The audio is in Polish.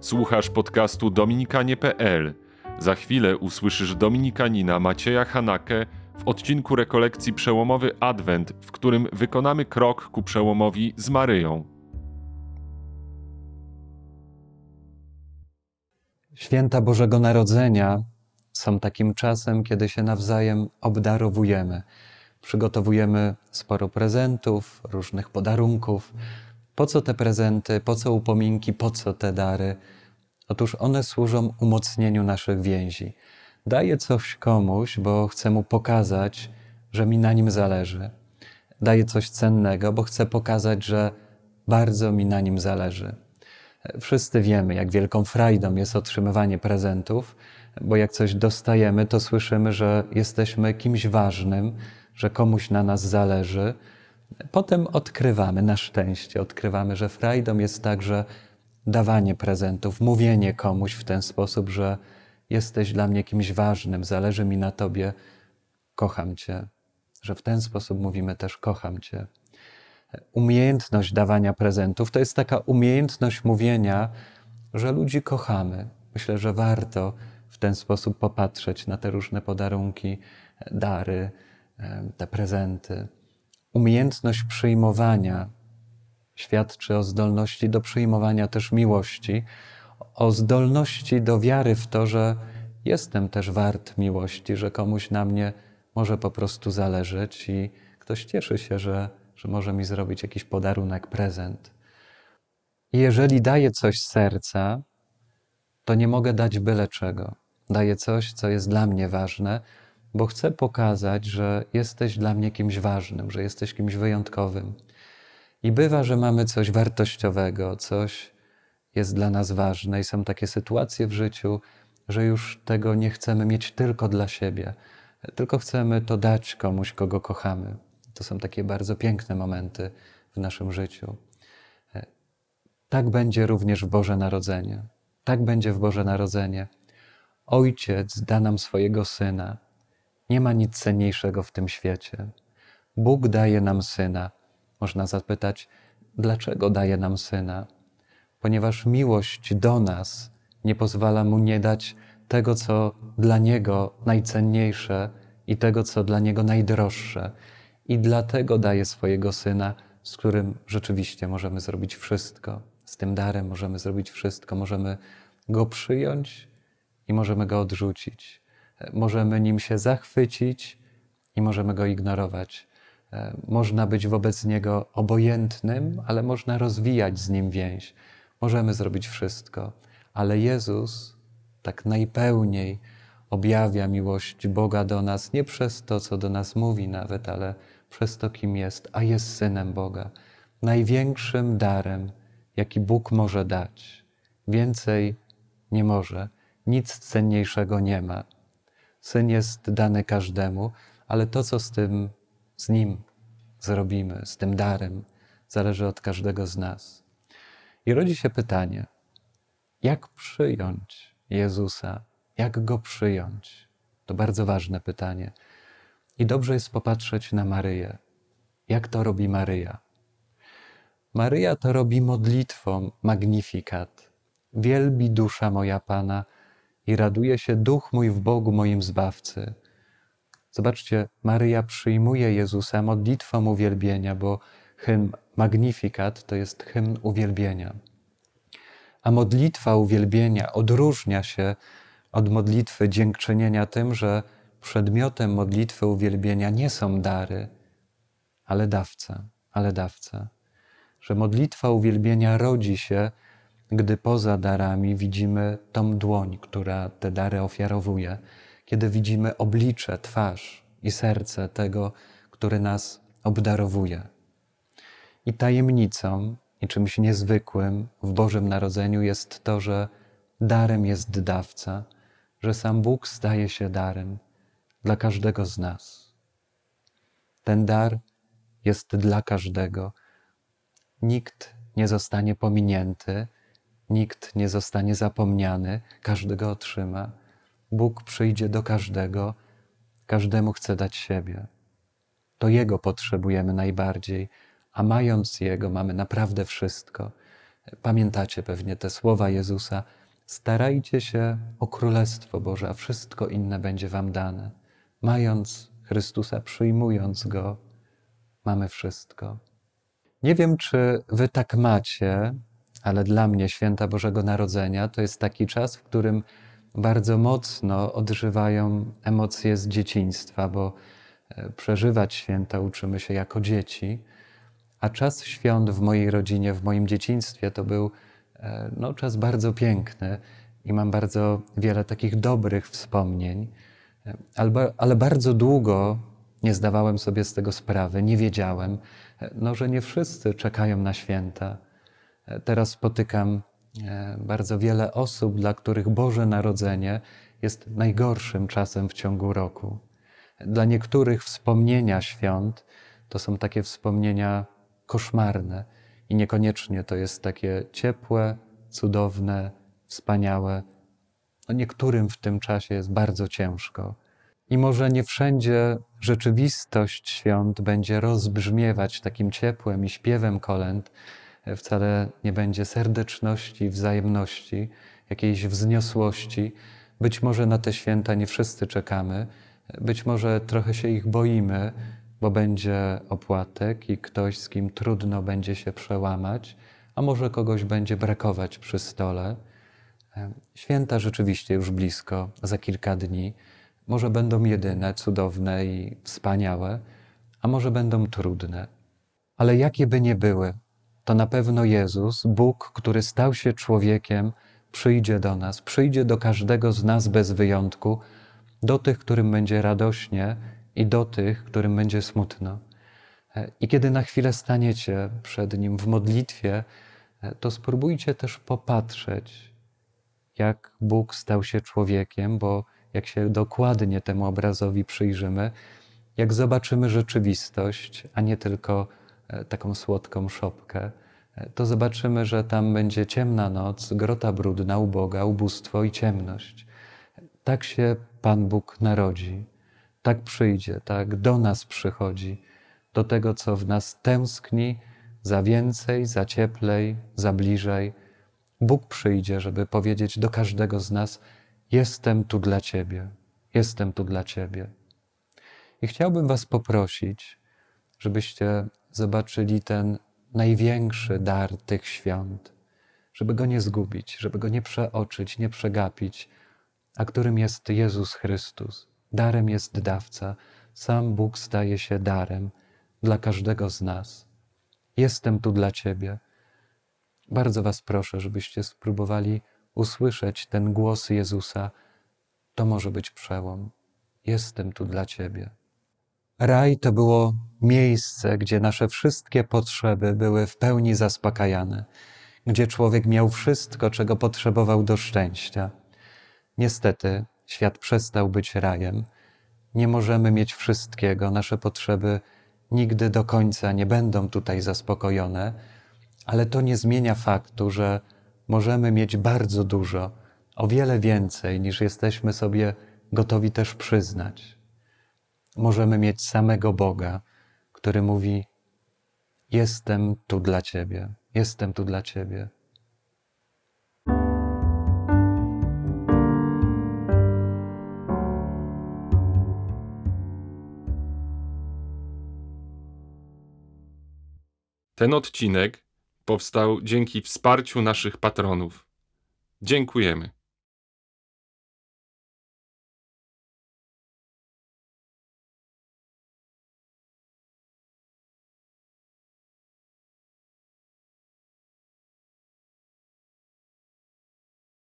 Słuchasz podcastu dominikanie.pl. Za chwilę usłyszysz dominikanina Macieja Hanakę w odcinku rekolekcji Przełomowy Adwent, w którym wykonamy krok ku przełomowi z Maryją. Święta Bożego Narodzenia są takim czasem, kiedy się nawzajem obdarowujemy. Przygotowujemy sporo prezentów, różnych podarunków. Po co te prezenty, po co upominki, po co te dary? Otóż one służą umocnieniu naszych więzi. Daję coś komuś, bo chcę mu pokazać, że mi na nim zależy. Daję coś cennego, bo chcę pokazać, że bardzo mi na nim zależy. Wszyscy wiemy, jak wielką frajdą jest otrzymywanie prezentów, bo jak coś dostajemy, to słyszymy, że jesteśmy kimś ważnym, że komuś na nas zależy. Potem odkrywamy, na szczęście, odkrywamy, że frajdą jest także dawanie prezentów, mówienie komuś w ten sposób, że jesteś dla mnie kimś ważnym, zależy mi na tobie, kocham cię. Że w ten sposób mówimy też kocham cię. Umiejętność dawania prezentów to jest taka umiejętność mówienia, że ludzi kochamy. Myślę, że warto w ten sposób popatrzeć na te różne podarunki, dary, te prezenty. Umiejętność przyjmowania świadczy o zdolności do przyjmowania też miłości, o zdolności do wiary w to, że jestem też wart miłości, że komuś na mnie może po prostu zależeć i ktoś cieszy się, że, że może mi zrobić jakiś podarunek, prezent. I jeżeli daję coś z serca, to nie mogę dać byle czego. Daję coś, co jest dla mnie ważne, bo chcę pokazać, że jesteś dla mnie kimś ważnym, że jesteś kimś wyjątkowym. I bywa, że mamy coś wartościowego, coś jest dla nas ważne, i są takie sytuacje w życiu, że już tego nie chcemy mieć tylko dla siebie, tylko chcemy to dać komuś, kogo kochamy. To są takie bardzo piękne momenty w naszym życiu. Tak będzie również w Boże Narodzenie. Tak będzie w Boże Narodzenie. Ojciec da nam swojego syna. Nie ma nic cenniejszego w tym świecie. Bóg daje nam syna. Można zapytać, dlaczego daje nam syna? Ponieważ miłość do nas nie pozwala mu nie dać tego, co dla niego najcenniejsze i tego, co dla niego najdroższe. I dlatego daje swojego syna, z którym rzeczywiście możemy zrobić wszystko. Z tym darem możemy zrobić wszystko. Możemy go przyjąć i możemy go odrzucić. Możemy nim się zachwycić i możemy go ignorować. Można być wobec niego obojętnym, ale można rozwijać z nim więź. Możemy zrobić wszystko, ale Jezus tak najpełniej objawia miłość Boga do nas nie przez to, co do nas mówi nawet, ale przez to, kim jest, a jest synem Boga. Największym darem, jaki Bóg może dać. Więcej nie może, nic cenniejszego nie ma. Syn jest dany każdemu, ale to, co z tym, z nim zrobimy, z tym darem, zależy od każdego z nas. I rodzi się pytanie, jak przyjąć Jezusa, jak go przyjąć? To bardzo ważne pytanie. I dobrze jest popatrzeć na Maryję. Jak to robi Maryja? Maryja to robi modlitwą magnifikat. Wielbi dusza moja Pana i raduje się duch mój w Bogu moim Zbawcy. Zobaczcie, Maryja przyjmuje Jezusa modlitwą uwielbienia, bo hymn Magnifikat to jest hymn uwielbienia. A modlitwa uwielbienia odróżnia się od modlitwy dziękczynienia tym, że przedmiotem modlitwy uwielbienia nie są dary, ale dawca, ale dawca. Że modlitwa uwielbienia rodzi się, gdy poza darami widzimy tą dłoń, która te dary ofiarowuje, kiedy widzimy oblicze, twarz i serce tego, który nas obdarowuje. I tajemnicą i czymś niezwykłym w Bożym Narodzeniu jest to, że darem jest dawca, że sam Bóg staje się darem dla każdego z nas. Ten dar jest dla każdego. Nikt nie zostanie pominięty, nikt nie zostanie zapomniany, każdy go otrzyma. Bóg przyjdzie do każdego, każdemu chce dać siebie. To Jego potrzebujemy najbardziej, a mając Jego, mamy naprawdę wszystko. Pamiętacie pewnie te słowa Jezusa: Starajcie się o Królestwo Boże, a wszystko inne będzie Wam dane. Mając Chrystusa, przyjmując Go, mamy wszystko. Nie wiem, czy Wy tak macie, ale dla mnie święta Bożego Narodzenia to jest taki czas, w którym bardzo mocno odżywają emocje z dzieciństwa, bo e, przeżywać święta uczymy się jako dzieci, a czas świąt w mojej rodzinie, w moim dzieciństwie to był e, no, czas bardzo piękny i mam bardzo wiele takich dobrych wspomnień, e, ale, ale bardzo długo nie zdawałem sobie z tego sprawy, nie wiedziałem, no, że nie wszyscy czekają na święta. Teraz spotykam e, bardzo wiele osób, dla których Boże Narodzenie jest najgorszym czasem w ciągu roku. Dla niektórych wspomnienia świąt to są takie wspomnienia koszmarne i niekoniecznie to jest takie ciepłe, cudowne, wspaniałe. No niektórym w tym czasie jest bardzo ciężko. I może nie wszędzie rzeczywistość świąt będzie rozbrzmiewać takim ciepłem i śpiewem kolęd, wcale nie będzie serdeczności, wzajemności, jakiejś wzniosłości. Być może na te święta nie wszyscy czekamy, być może trochę się ich boimy, bo będzie opłatek i ktoś, z kim trudno będzie się przełamać, a może kogoś będzie brakować przy stole. Święta rzeczywiście już blisko, za kilka dni. Może będą jedyne, cudowne i wspaniałe, a może będą trudne. Ale jakie by nie były, to na pewno Jezus, Bóg, który stał się człowiekiem, przyjdzie do nas, przyjdzie do każdego z nas bez wyjątku, do tych, którym będzie radośnie i do tych, którym będzie smutno. I kiedy na chwilę staniecie przed Nim w modlitwie, to spróbujcie też popatrzeć, jak Bóg stał się człowiekiem, bo jak się dokładnie temu obrazowi przyjrzymy, jak zobaczymy rzeczywistość, a nie tylko taką słodką szopkę, e, to zobaczymy, że tam będzie ciemna noc, grota brudna, uboga, ubóstwo i ciemność. Tak się Pan Bóg narodzi, tak przyjdzie, tak do nas przychodzi, do tego, co w nas tęskni, za więcej, za cieplej, za bliżej. Bóg przyjdzie, żeby powiedzieć do każdego z nas, Jestem tu dla Ciebie, jestem tu dla Ciebie. I chciałbym Was poprosić, żebyście zobaczyli ten największy dar tych świąt, żeby go nie zgubić, żeby go nie przeoczyć, nie przegapić, a którym jest Jezus Chrystus. Darem jest dawca, sam Bóg staje się darem dla każdego z nas. Jestem tu dla Ciebie. Bardzo Was proszę, żebyście spróbowali usłyszeć ten głos Jezusa, to może być przełom. Jestem tu dla Ciebie. Raj to było miejsce, gdzie nasze wszystkie potrzeby były w pełni zaspokajane, gdzie człowiek miał wszystko, czego potrzebował do szczęścia. Niestety, świat przestał być rajem. Nie możemy mieć wszystkiego, nasze potrzeby nigdy do końca nie będą tutaj zaspokojone, ale to nie zmienia faktu, że możemy mieć bardzo dużo, o wiele więcej niż jesteśmy sobie gotowi też przyznać. Możemy mieć samego Boga, który mówi: Jestem tu dla Ciebie, jestem tu dla Ciebie. Ten odcinek powstał dzięki wsparciu naszych patronów. Dziękujemy.